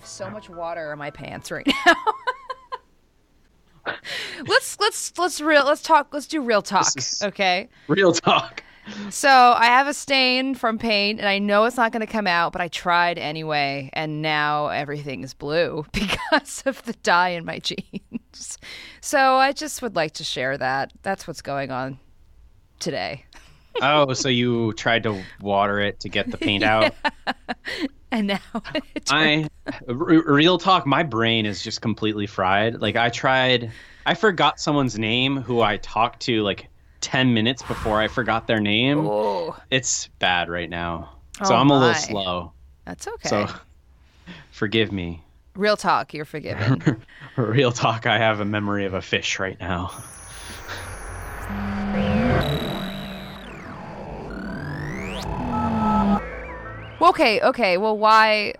have so much water in my pants right now. let's let's let's real let's talk let's do real talk, okay? Real talk. So I have a stain from paint, and I know it's not going to come out, but I tried anyway, and now everything is blue because of the dye in my jeans. So I just would like to share that. That's what's going on today. Oh, so you tried to water it to get the paint out? And now I r- real talk. My brain is just completely fried. Like I tried, I forgot someone's name who I talked to like ten minutes before I forgot their name. Oh, It's bad right now, so Oh, I'm a my. little slow. that's okay. So forgive me. Real talk, you're forgiven. Real talk. I have a memory of a fish right now. Okay, okay. Well, why?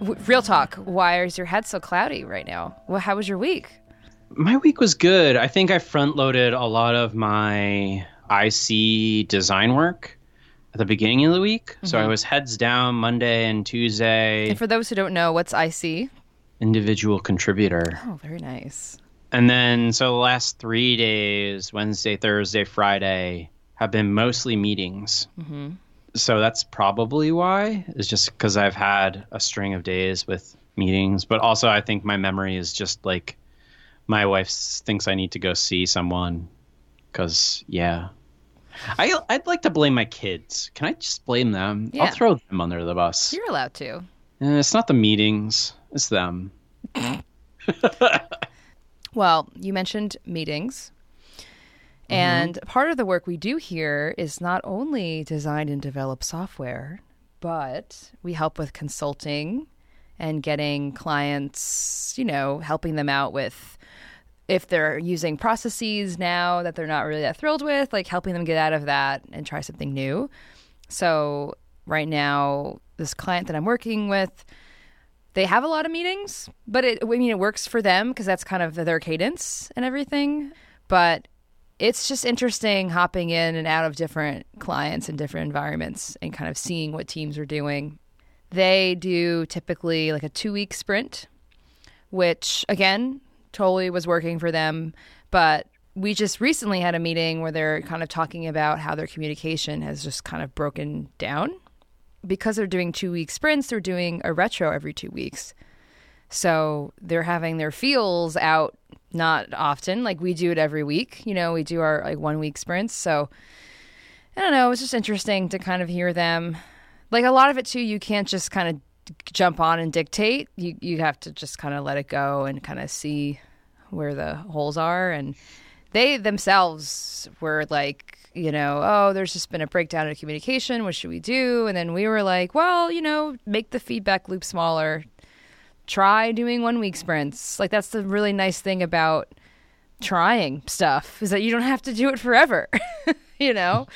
W- real talk. Why is your head so cloudy right now? Well, how was your week? My week was good. I think I front loaded a lot of my IC design work at the beginning of the week. So I was heads down Monday and Tuesday, And for those who don't know, what's IC? individual contributor. Oh, very nice. And then, so the last three days, Wednesday, Thursday, Friday, have been mostly meetings. hmm So that's probably why, is just because I've had a string of days with meetings. But also, I think my memory is just like my wife thinks I need to go see someone. Because, yeah. I, I'd like to blame my kids. Can I just blame them? Yeah. I'll throw them under the bus. You're allowed to. Eh, it's not the meetings, it's them. Well, you mentioned meetings. Mm-hmm. And part of the work we do here is not only design and develop software, but we help with consulting and getting clients, you know, helping them out with if they're using processes now that they're not really that thrilled with, like helping them get out of that and try something new. So, right now, this client that I'm working with, they have a lot of meetings, but it, I mean, it works for them because that's kind of their cadence and everything. But it's just interesting hopping in and out of different clients and different environments and kind of seeing what teams are doing. They do typically like a two week sprint, which again, totally was working for them. But we just recently had a meeting where they're kind of talking about how their communication has just kind of broken down because they're doing two week sprints, they're doing a retro every two weeks. So they're having their feels out not often. Like we do it every week. You know, we do our like one week sprints. So I don't know. It's just interesting to kind of hear them. Like a lot of it too, you can't just kind of jump on and dictate. You you have to just kind of let it go and kind of see where the holes are. And they themselves were like, you know, oh, there's just been a breakdown in communication. What should we do? And then we were like, well, you know, make the feedback loop smaller. Try doing one week sprints. Like that's the really nice thing about trying stuff is that you don't have to do it forever, you know?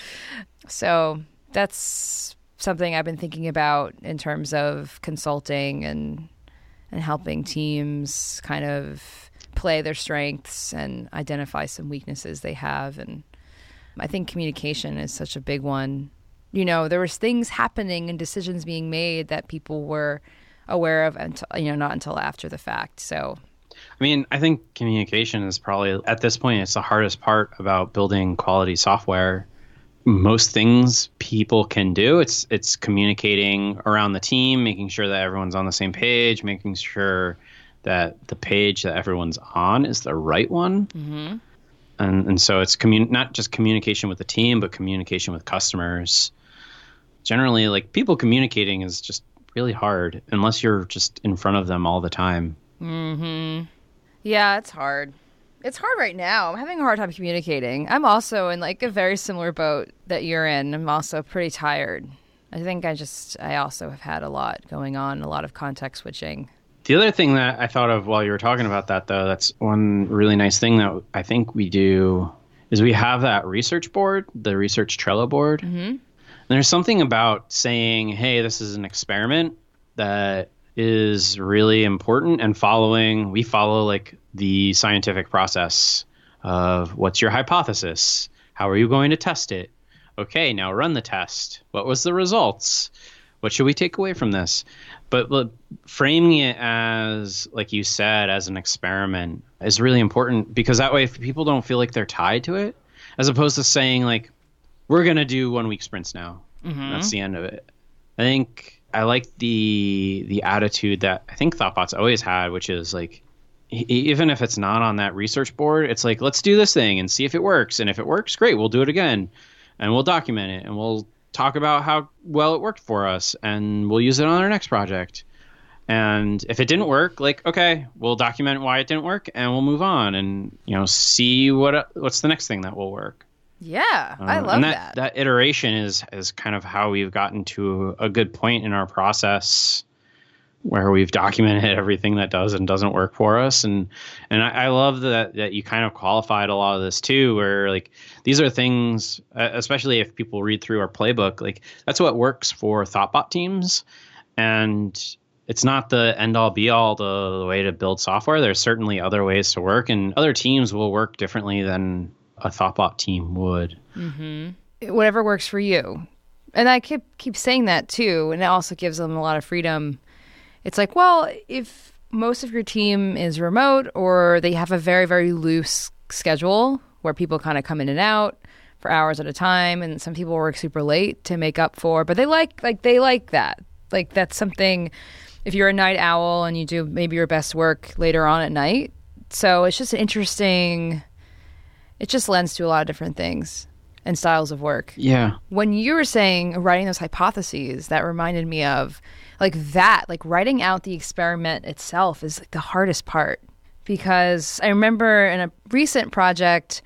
So that's something I've been thinking about in terms of consulting and and helping teams kind of play their strengths and identify some weaknesses they have and I think communication is such a big one. You know, there was things happening and decisions being made that people were aware of until you know not until after the fact. So I mean, I think communication is probably at this point it's the hardest part about building quality software. Most things people can do. It's it's communicating around the team, making sure that everyone's on the same page, making sure that the page that everyone's on is the right one. Mm-hmm. And and so it's commun- not just communication with the team, but communication with customers. Generally, like people communicating is just really hard unless you're just in front of them all the time. Mhm. Yeah, it's hard. It's hard right now. I'm having a hard time communicating. I'm also in like a very similar boat that you're in. I'm also pretty tired. I think I just I also have had a lot going on, a lot of context switching. The other thing that I thought of while you were talking about that, though, that's one really nice thing that I think we do is we have that research board, the research Trello board. Mhm. There's something about saying, hey, this is an experiment that is really important and following, we follow like the scientific process of what's your hypothesis? How are you going to test it? Okay, now run the test. What was the results? what should we take away from this? But, but framing it as, like you said, as an experiment is really important because that way, if people don't feel like they're tied to it, as opposed to saying like, we're gonna do one week sprints now. Mm-hmm. That's the end of it. I think I like the the attitude that I think Thoughtbot's always had, which is like, even if it's not on that research board, it's like let's do this thing and see if it works. And if it works, great, we'll do it again, and we'll document it, and we'll talk about how well it worked for us and we'll use it on our next project. And if it didn't work, like okay, we'll document why it didn't work and we'll move on and you know see what what's the next thing that will work. Yeah, I uh, love that, that. That iteration is is kind of how we've gotten to a good point in our process where we've documented everything that does and doesn't work for us. And and I, I, love that that you kind of qualified a lot of this too where like these are things especially if people read through our playbook like that's what works for thoughtbot teams. And it's not the end all be all the, the way to build software. There's certainly other ways to work and other teams will work differently than a thoughtbot team would. Mm-hmm. whatever works for you. And i keep keep saying that too and it also gives them a lot of freedom. It's like, well, if most of your team is remote or they have a very, very loose schedule where people kind of come in and out for hours at a time and some people work super late to make up for but they like like they like that. Like that's something if you're a night owl and you do maybe your best work later on at night. So it's just an interesting it just lends to a lot of different things and styles of work yeah when you were saying writing those hypotheses that reminded me of like that, like writing out the experiment itself is like the hardest part because I remember in a recent project,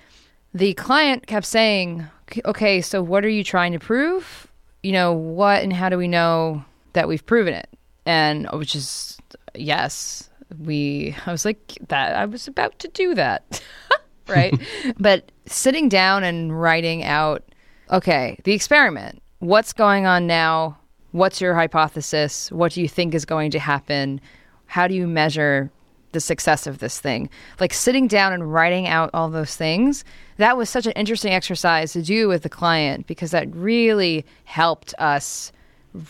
the client kept saying, okay, so what are you trying to prove? You know, what and how do we know that we've proven it? And which is, yes, we, I was like, that, I was about to do that. right. but sitting down and writing out, okay, the experiment, what's going on now? What's your hypothesis? What do you think is going to happen? How do you measure the success of this thing? Like sitting down and writing out all those things, that was such an interesting exercise to do with the client because that really helped us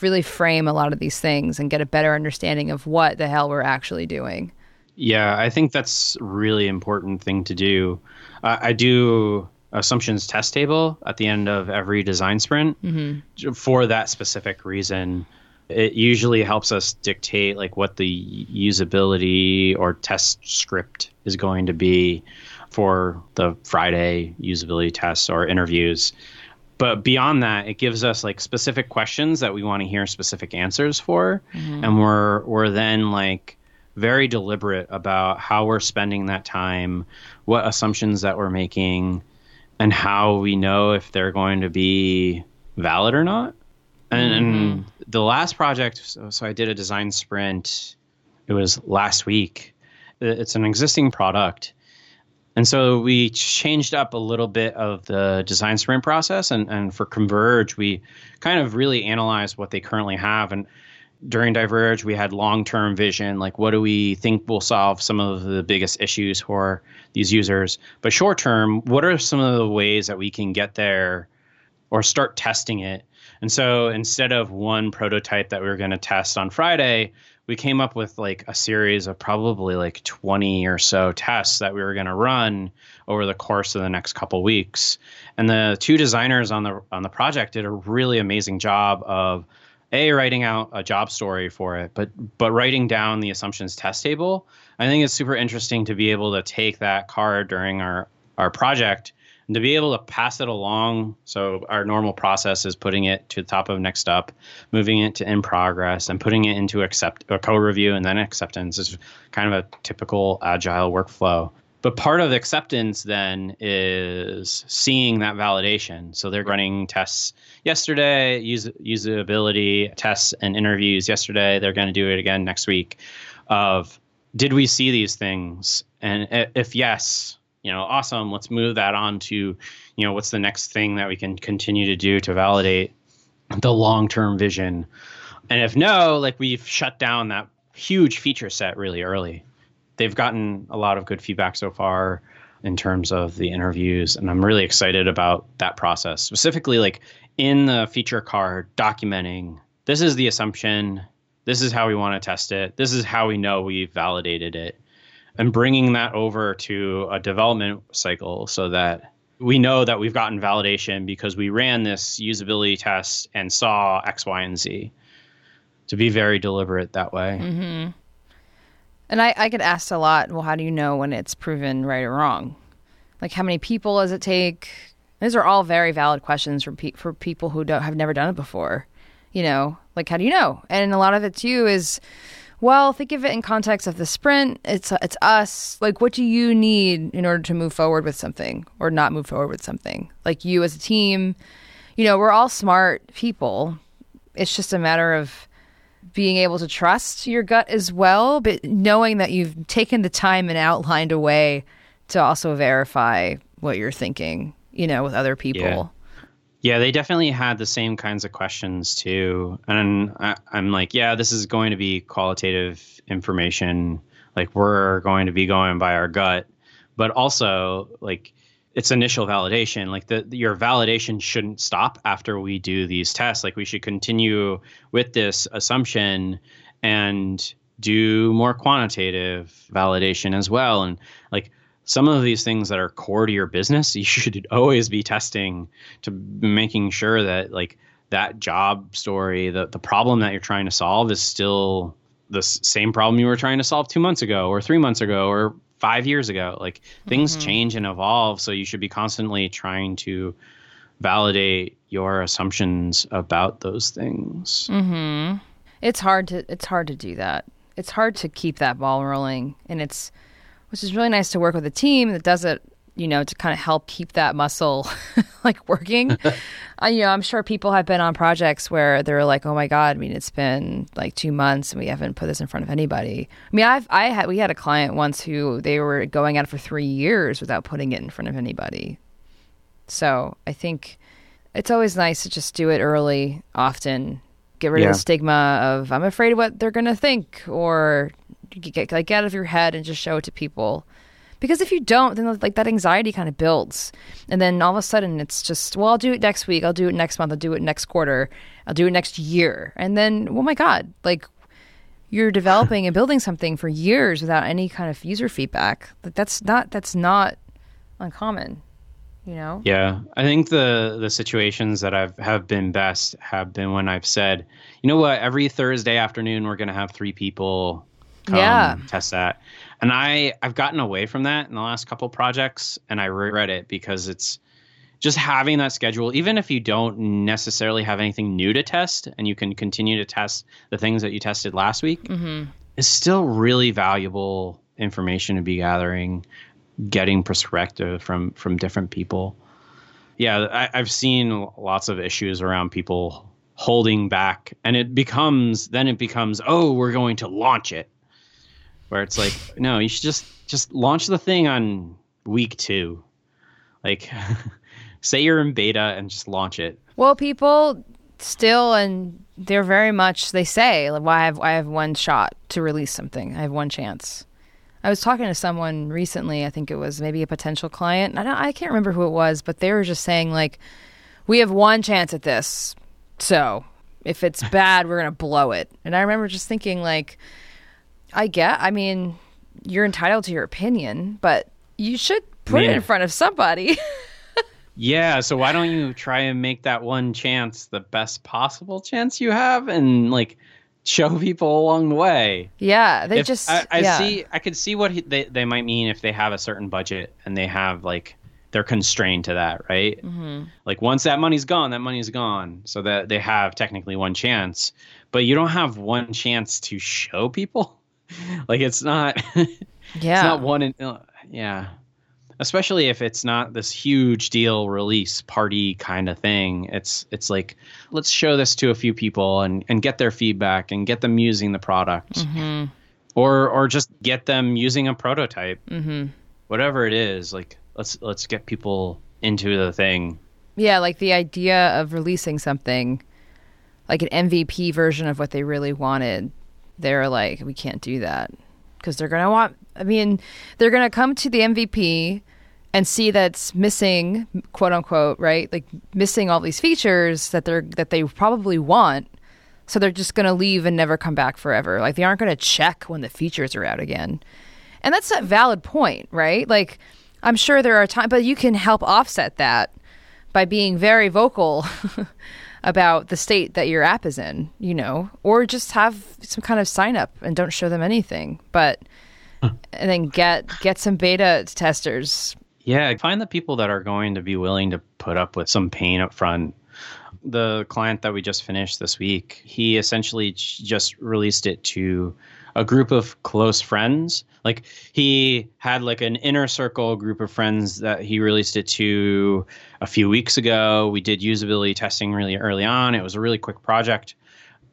really frame a lot of these things and get a better understanding of what the hell we're actually doing. Yeah, I think that's really important thing to do. Uh, I do assumptions test table at the end of every design sprint mm-hmm. for that specific reason. It usually helps us dictate like what the usability or test script is going to be for the Friday usability tests or interviews. But beyond that, it gives us like specific questions that we want to hear specific answers for, mm-hmm. and we're we're then like very deliberate about how we're spending that time, what assumptions that we're making, and how we know if they're going to be valid or not. And, mm-hmm. the last project, so, so, I did a design sprint. It was last week. It's an existing product. And so we changed up a little bit of the design sprint process. And, and for Converge, we kind of really analyzed what they currently have. And during Diverge, we had long term vision like, what do we think will solve some of the biggest issues for these users? But short term, what are some of the ways that we can get there or start testing it? And so instead of one prototype that we were going to test on Friday, we came up with like a series of probably like 20 or so tests that we were going to run over the course of the next couple weeks. And the two designers on the on the project did a really amazing job of a writing out a job story for it, but but writing down the assumptions test table. I think it's super interesting to be able to take that card during our our project and to be able to pass it along. So our normal process is putting it to the top of next up, moving it to in progress, and putting it into accept a code review and then acceptance is kind of a typical agile workflow. But part of acceptance then is seeing that validation. So they're running tests yesterday, use, usability tests and interviews yesterday. They're going to do it again next week. Of did we see these things? And if yes, you know, awesome. Let's move that on to, you know, what's the next thing that we can continue to do to validate the long term vision. And if no, like we've shut down that huge feature set really early they've gotten a lot of good feedback so far in terms of the interviews and i'm really excited about that process specifically like in the feature card documenting this is the assumption. This is how we want to test it. This is how we know we've validated it. And bringing that over to a development cycle so that we know that we've gotten validation because we ran this usability test and saw X, Y, and Z. To be very deliberate that way. Mm-hmm. And I, I get asked a lot, well, how do you know when it's proven right or wrong? Like, how many people does it take? These are all very valid questions for, pe- for people who don't have never done it before. You know, like, how do you know? And a lot of it too is, well, think of it in context of the sprint. It's it's us. Like, what do you need in order to move forward with something or not move forward with something? Like you as a team, you know, we're all smart people. It's just a matter of being able to trust your gut as well, but knowing that you've taken the time and outlined a way to also verify what you're thinking, you know, with other people. Yeah. Yeah, they definitely had the same kinds of questions too. And I, am like, yeah, this is going to be qualitative information. Like, we're going to be going by our gut. But also, like, it's initial validation. Like, the, your validation shouldn't stop after we do these tests. Like, we should continue with this assumption and do more quantitative validation as well. And, like, some of these things that are core to your business, you should always be testing to making sure that like that job story, the the problem that you're trying to solve is still the same problem you were trying to solve two months ago or three months ago or five years ago. Like things mm-hmm. change and evolve, so you should be constantly trying to validate your assumptions about those things. Mm-hmm. It's hard to it's hard to do that. It's hard to keep that ball rolling, and it's which is really nice to work with a team that does it you know to kind of help keep that muscle like working. Uh, you know i'm sure people have been on projects where they're like oh my god i mean it's been like two months and we haven't put this in front of anybody. I mean i've i had we had a client once who they were going at it for three years without putting it in front of anybody. So i think it's always nice to just do it early often. Get rid yeah. of the stigma of i'm afraid of what they're going to think or get like get out of your head and just show it to people because if you don't then like that anxiety kind of builds. And then all of a sudden it's just well i'll do it next week i'll do it next month i'll do it next quarter i'll do it next year. And then oh my god like you're developing and building something for years without any kind of user feedback. Like that's not that's not uncommon you know? Yeah. I think the the situations that i've have been best have been when i've said you know what? Every thursday afternoon we're going to have three people yeah. test that. And I I've gotten away from that in the last couple projects, and I regret it because it's just having that schedule, even if you don't necessarily have anything new to test, and you can continue to test the things that you tested last week, mm-hmm. is still really valuable information to be gathering, getting perspective from from different people. Yeah, I, I've seen lots of issues around people holding back and it becomes then it becomes oh we're going to launch it where it's like, no, you should just just launch the thing on week two. Like, say you're in beta and just launch it. Well, people still and they're very much they say, like, well, I have I have one shot to release something. I have one chance. I was talking to someone recently. I think it was maybe a potential client. I don't, I can't remember who it was, but they were just saying like, we have one chance at this. So if it's bad, we're gonna blow it. And I remember just thinking like I get. I mean, you're entitled to your opinion, but you should put yeah. it in front of somebody. yeah. So why don't you try and make that one chance the best possible chance you have, and like show people along the way. Yeah, they if, just. I, I yeah. see. I could see what he, they they might mean if they have a certain budget and they have like they're constrained to that, right? Mm-hmm. Like once that money's gone, that money's gone, so that they have technically one chance. But you don't have one chance to show people. like it's not yeah. it's not one in, uh, yeah. Especially if it's not this huge deal release party kind of thing. It's it's like let's show this to a few people and and get their feedback and get them using the product. Mm-hmm. or or just get them using a prototype. Mm-hmm. whatever it is like let's let's get people into the thing. Yeah like the idea of releasing something like an mvp version of what they really wanted they're like, we can't do that because they're going to want, I mean, they're going to come to the MVP and see that's missing, quote unquote, right? Like missing all these features that they're, that they probably want. So they're just going to leave and never come back forever. Like they aren't going to check when the features are out again. And that's a valid point, right? Like I'm sure there are times, but you can help offset that by being very vocal about the state that your app is in, you know, or just have some kind of sign up and don't show them anything. But and then get get some beta testers. Yeah, find the people that are going to be willing to put up with some pain up front. The client that we just finished this week, he essentially just released it to a group of close friends. Like he had like an inner circle group of friends that he released it to a few weeks ago. We did usability testing really early on. It was a really quick project.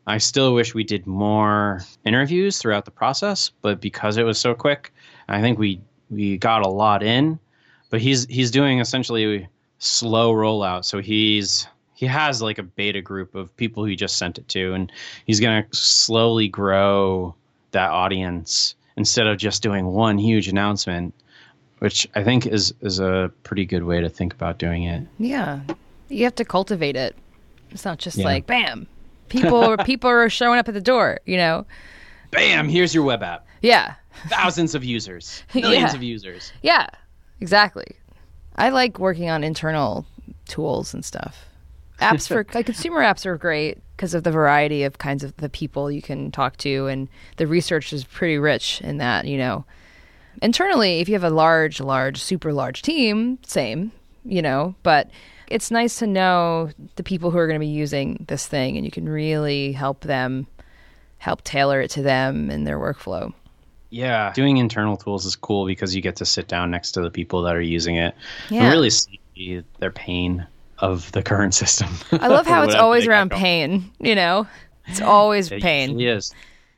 I still wish we did more interviews throughout the process, but because it was so quick, I think we we got a lot in. But he's he's doing essentially slow rollout. So he's he has like a beta group of people he just sent it to, and he's gonna slowly grow that audience instead of just doing one huge announcement, which I think is is a pretty good way to think about doing it. Yeah, you have to cultivate it. It's not just yeah. like bam, people people are showing up at the door. You know, bam, here's your web app. Yeah, thousands of users, millions yeah. of users. Yeah, exactly. I like working on internal tools and stuff. Apps for like consumer apps are great because of the variety of kinds of the people you can talk to and the research is pretty rich in that you know. Internally if you have a large large super large team same you know but it's nice to know the people who are going to be using this thing and you can really help them help tailor it to them and their workflow. Yeah. Doing internal tools is cool because you get to sit down next to the people that are using it yeah. and really see their pain of the current system. I love how it's always around pain. You know, it's always it pain. Yes.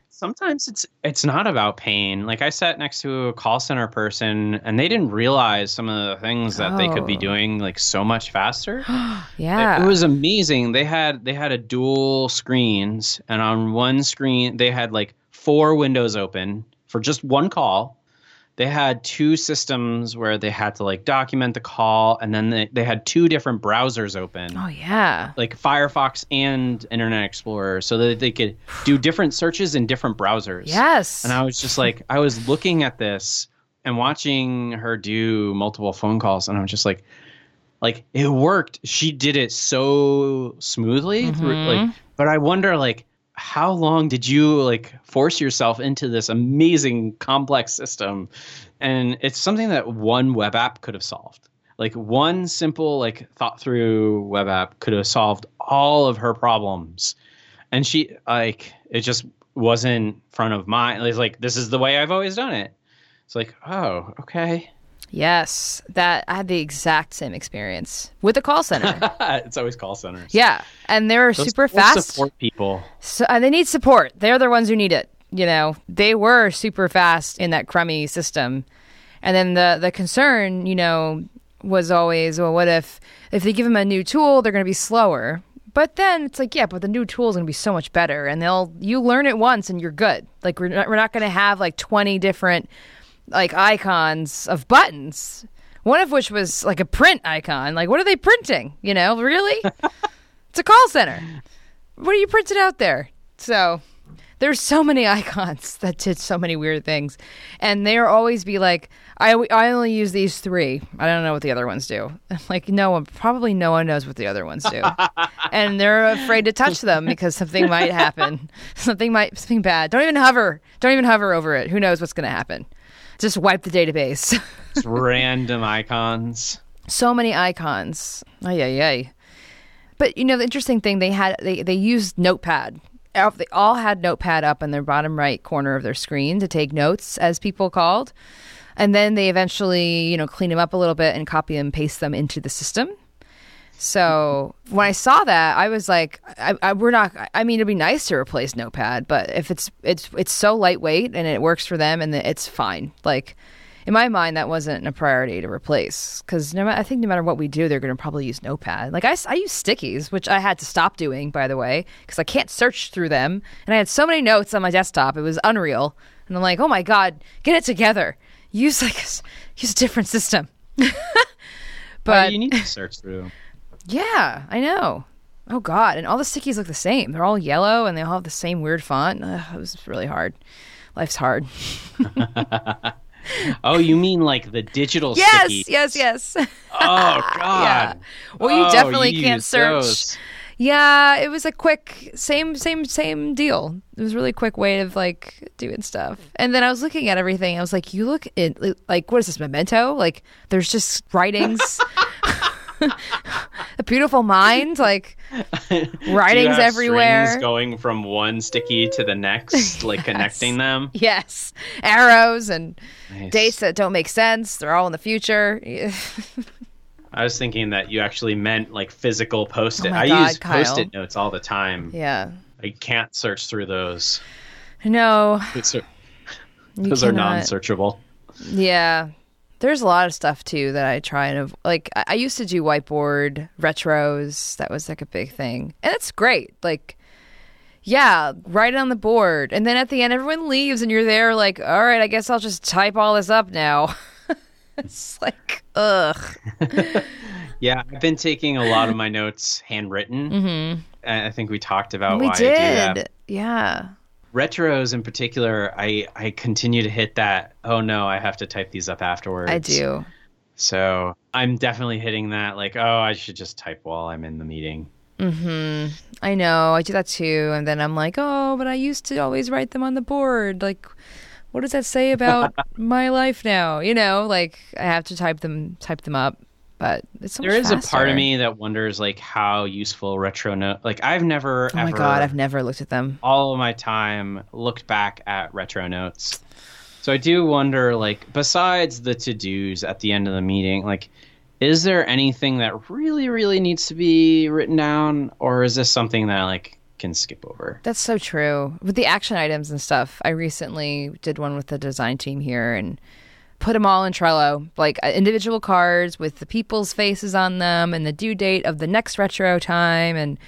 Sometimes it's it's not about pain. Like I sat next to a call center person, and they didn't realize some of the things that oh. they could be oh. doing like so much faster. yeah, it, it was amazing. They had they had a dual screens, and on one screen they had like four windows open for just one call they had two systems where they had to like document the call and then they, they had two different browsers open. Oh yeah. Like firefox and internet explorer so that they could do different searches in different browsers. Yes. And i was just like i was looking at this and watching her do multiple phone calls and i was just like like it worked. She did it so smoothly mm-hmm. through, like but i wonder like how long did you like force yourself into this amazing complex system? And it's something that one web app could have solved. Like one simple like thought through web app could have solved all of her problems. And she like it just wasn't front of mind. It's like this is the way i've always done it. It's like oh okay Yes, that I had the exact same experience with the call center. it's always call centers. Yeah, and they're Those super fast. Support people. So and they need support. They're the ones who need it. You know, they were super fast in that crummy system, and then the the concern, you know, was always, well, what if if they give them a new tool, they're going to be slower. But then it's like, yeah, but the new tool is going to be so much better, and they'll you learn it once and you're good. Like we're not, we're not going to have like twenty different like icons of buttons. One of which was like a print icon. Like, what are they printing? You know, really? it's a call center. What are you printing out there? So there's so many icons that did so many weird things, and they'll always be like, "I I only use these three. I don't know what the other ones do." Like no one, probably no one knows what the other ones do, and they're afraid to touch them because something might happen. Something might something bad. Don't even hover. Don't even hover over it. Who knows what's going to happen? Just wipe the database. random icons. So many icons. Ay, ay, ay. But you know, the interesting thing they had they they used Notepad. They all had Notepad up in their bottom right corner of their screen to take notes, as people called. And then they eventually, you know, clean them up a little bit and copy and paste them into the system. So when I saw that, I was like, I, I, we're not. I mean, it'd be nice to replace Notepad, but if it's it's it's so lightweight and it works for them, and it's fine. Like in my mind, that wasn't a priority to replace because no, I think no matter what we do, they're going to probably use Notepad. Like I, I use stickies, which I had to stop doing, by the way, because I can't search through them, and I had so many notes on my desktop, it was unreal. And I'm like, oh my god, get it together. Use like use a different system. but you need to search through. Yeah, I know. Oh God! And all the stickies look the same. They're all yellow and they all have the same weird font. Ugh, it was really hard. Life's hard. oh, you mean like the digital yes, sticky? yes, yes. Oh God. Yeah. Well, you Oh, definitely you can't search. those. Yeah, it was a quick same same same deal. It was a really quick way of like doing stuff. And then I was looking at everything. I was like, you look in like what is this memento? Like there's just writings. a beautiful mind, like writings everywhere. going from one sticky to the next, like connecting them. Yes, arrows and Nice. dates that don't make sense. They're all in the future. I was thinking that you actually meant like physical post-it. Oh I God, use Kyle. post-it notes all the time. yeah. I can't search through those. No, those are non-searchable. Yeah. There's a lot of stuff too that I try and like. I I used to do whiteboard retros. That was like a big thing, and it's great. Like, yeah, write it on the board, and then at the end, everyone leaves, and you're there like, all right, I guess I'll just type all this up now. it's like, ugh. Yeah, I've been taking a lot of my notes handwritten. Mm-hmm. I think we talked about we why I do that. did, yeah. Retros in particular i i continue to hit that oh no i have to type these up afterwards I do. so i'm definitely hitting that like oh i should just type while i'm in the meeting Hmm. I know. I do that too. And then I'm like, oh, but I used to always write them on the board. Like, what does that say about my life now? You know, like I have to type them, type them up. But it's so there is a part of me that wonders like how useful retro note like i've never Oh my ever god, I've never looked at them. all of my time looked back at retro notes so i do wonder like besides the to-dos at the end of the meeting like is there anything that really really needs to be written down or is this something that like can skip over That's so true. With the action items and stuff, I recently did one with the design team here and put them all in Trello, like uh, individual cards with the people's faces on them and the due date of the next retro time. And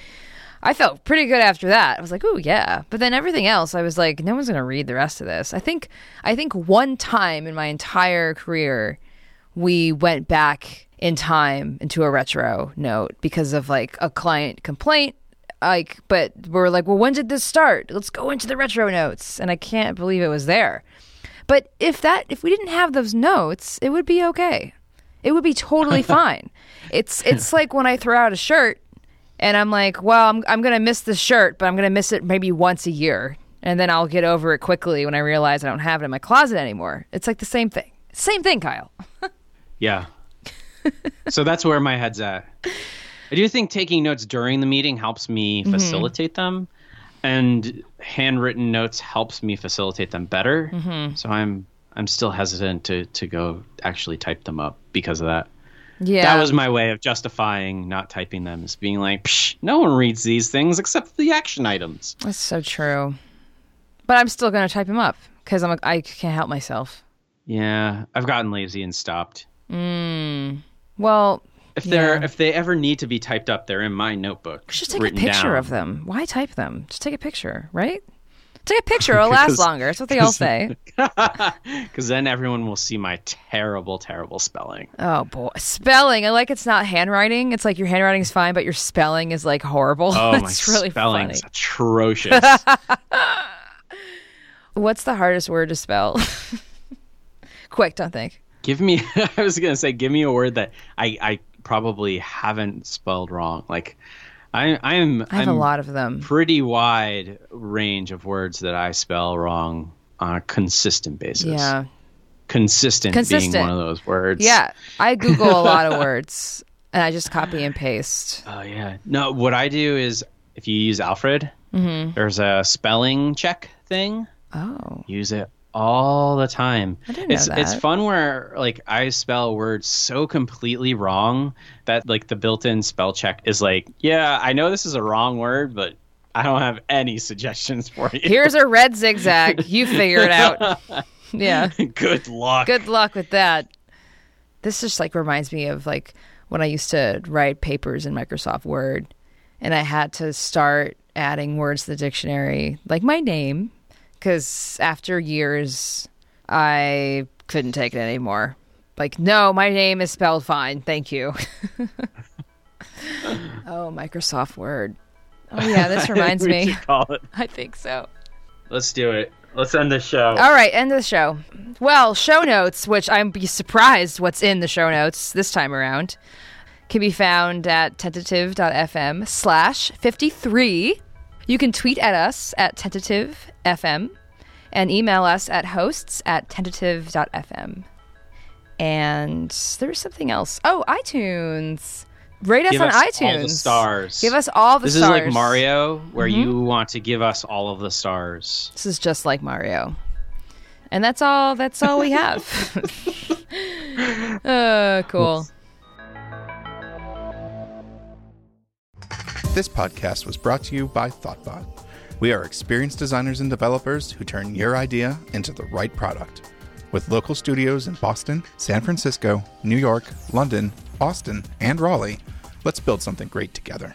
I felt pretty good after that. I was like, "Oh yeah," but then everything else, I was like, "No one's gonna read the rest of this." I think, I think one time in my entire career, we went back in time into a retro note because of like a client complaint like but we're like well when did this start let's go into the retro notes and i can't believe it was there but if that if we didn't have those notes it would be okay. It would be totally fine. It's it's like when i throw out a shirt and i'm like well i'm, I'm gonna miss this shirt but i'm gonna miss it maybe once a year. And then i'll get over it quickly when i realize i don't have it in my closet anymore. It's like the same thing. Same thing kyle. Yeah. so that's where my head's at. I do think taking notes during the meeting helps me Mm-hmm. facilitate them, and handwritten notes helps me facilitate them better. Mm-hmm. So I'm I'm still hesitant to to go actually type them up because of that. yeah That was my way of justifying not typing them, is being like, Psh, no one reads these things except the action items. That's so true. But I'm still going to type them up because I'm I can't help myself. Yeah, I've gotten lazy and stopped. Mm. Well, If they're Yeah. if they ever need to be typed up, they're in my notebook. just take a picture down. of them. Why type them? Just take a picture, right? Take a picture. It'll last longer. That's what they all say. Because then everyone will see my terrible, terrible spelling. Oh boy, spelling. I like it's not handwriting. It's like your handwriting is fine, but your spelling is like horrible. Oh, That's my really spelling's funny. atrocious. What's the hardest word to spell? Quick, don't think. give me, I was going to say, give me a word that I, I probably haven't spelled wrong. Like, I, I'm, I have I'm a lot of them. pretty wide range of words that I spell wrong on a consistent basis. Yeah, Consistent, Consistent. being one of those words. yeah. I Google a lot of words and I just copy and paste. Oh, yeah. No, what I do is if you use Alfred, Mm-hmm. there's a spelling check thing. Oh, use it all the time. I didn't know it's it's fun where like I spell words so completely wrong that like the built-in spell check is like, yeah, I know this is a wrong word, but I don't have any suggestions for you. here's a red zigzag. You figure it out. Yeah. Good luck. Good luck with that. This just like reminds me of like when I used to write papers in Microsoft Word and I had to start adding words to the dictionary, like my name, because after years I couldn't take it anymore. Like, no, my name is spelled fine. Thank you. Oh, Microsoft Word. Oh yeah, this reminds me. call it. I think so. Let's do it. Let's end the show. All right, end the show. Well, show notes, which I'm be surprised what's in the show notes this time around, can be found at tentative.fm slash 53. You can tweet at us at tentative.fm and email us at hosts at tentative.fm. And there's something else. Oh, iTunes. Rate us Give on us iTunes. all the stars. Give us all the this stars. Mm-hmm. is like Mario, where you want to give us all of the stars. This is just like Mario. And that's all that's all we have. uh cool. This podcast was brought to you by Thoughtbot. We are experienced designers and developers who turn your idea into the right product. With local studios in Boston, San Francisco, New York, London, Austin, and Raleigh, let's build something great together.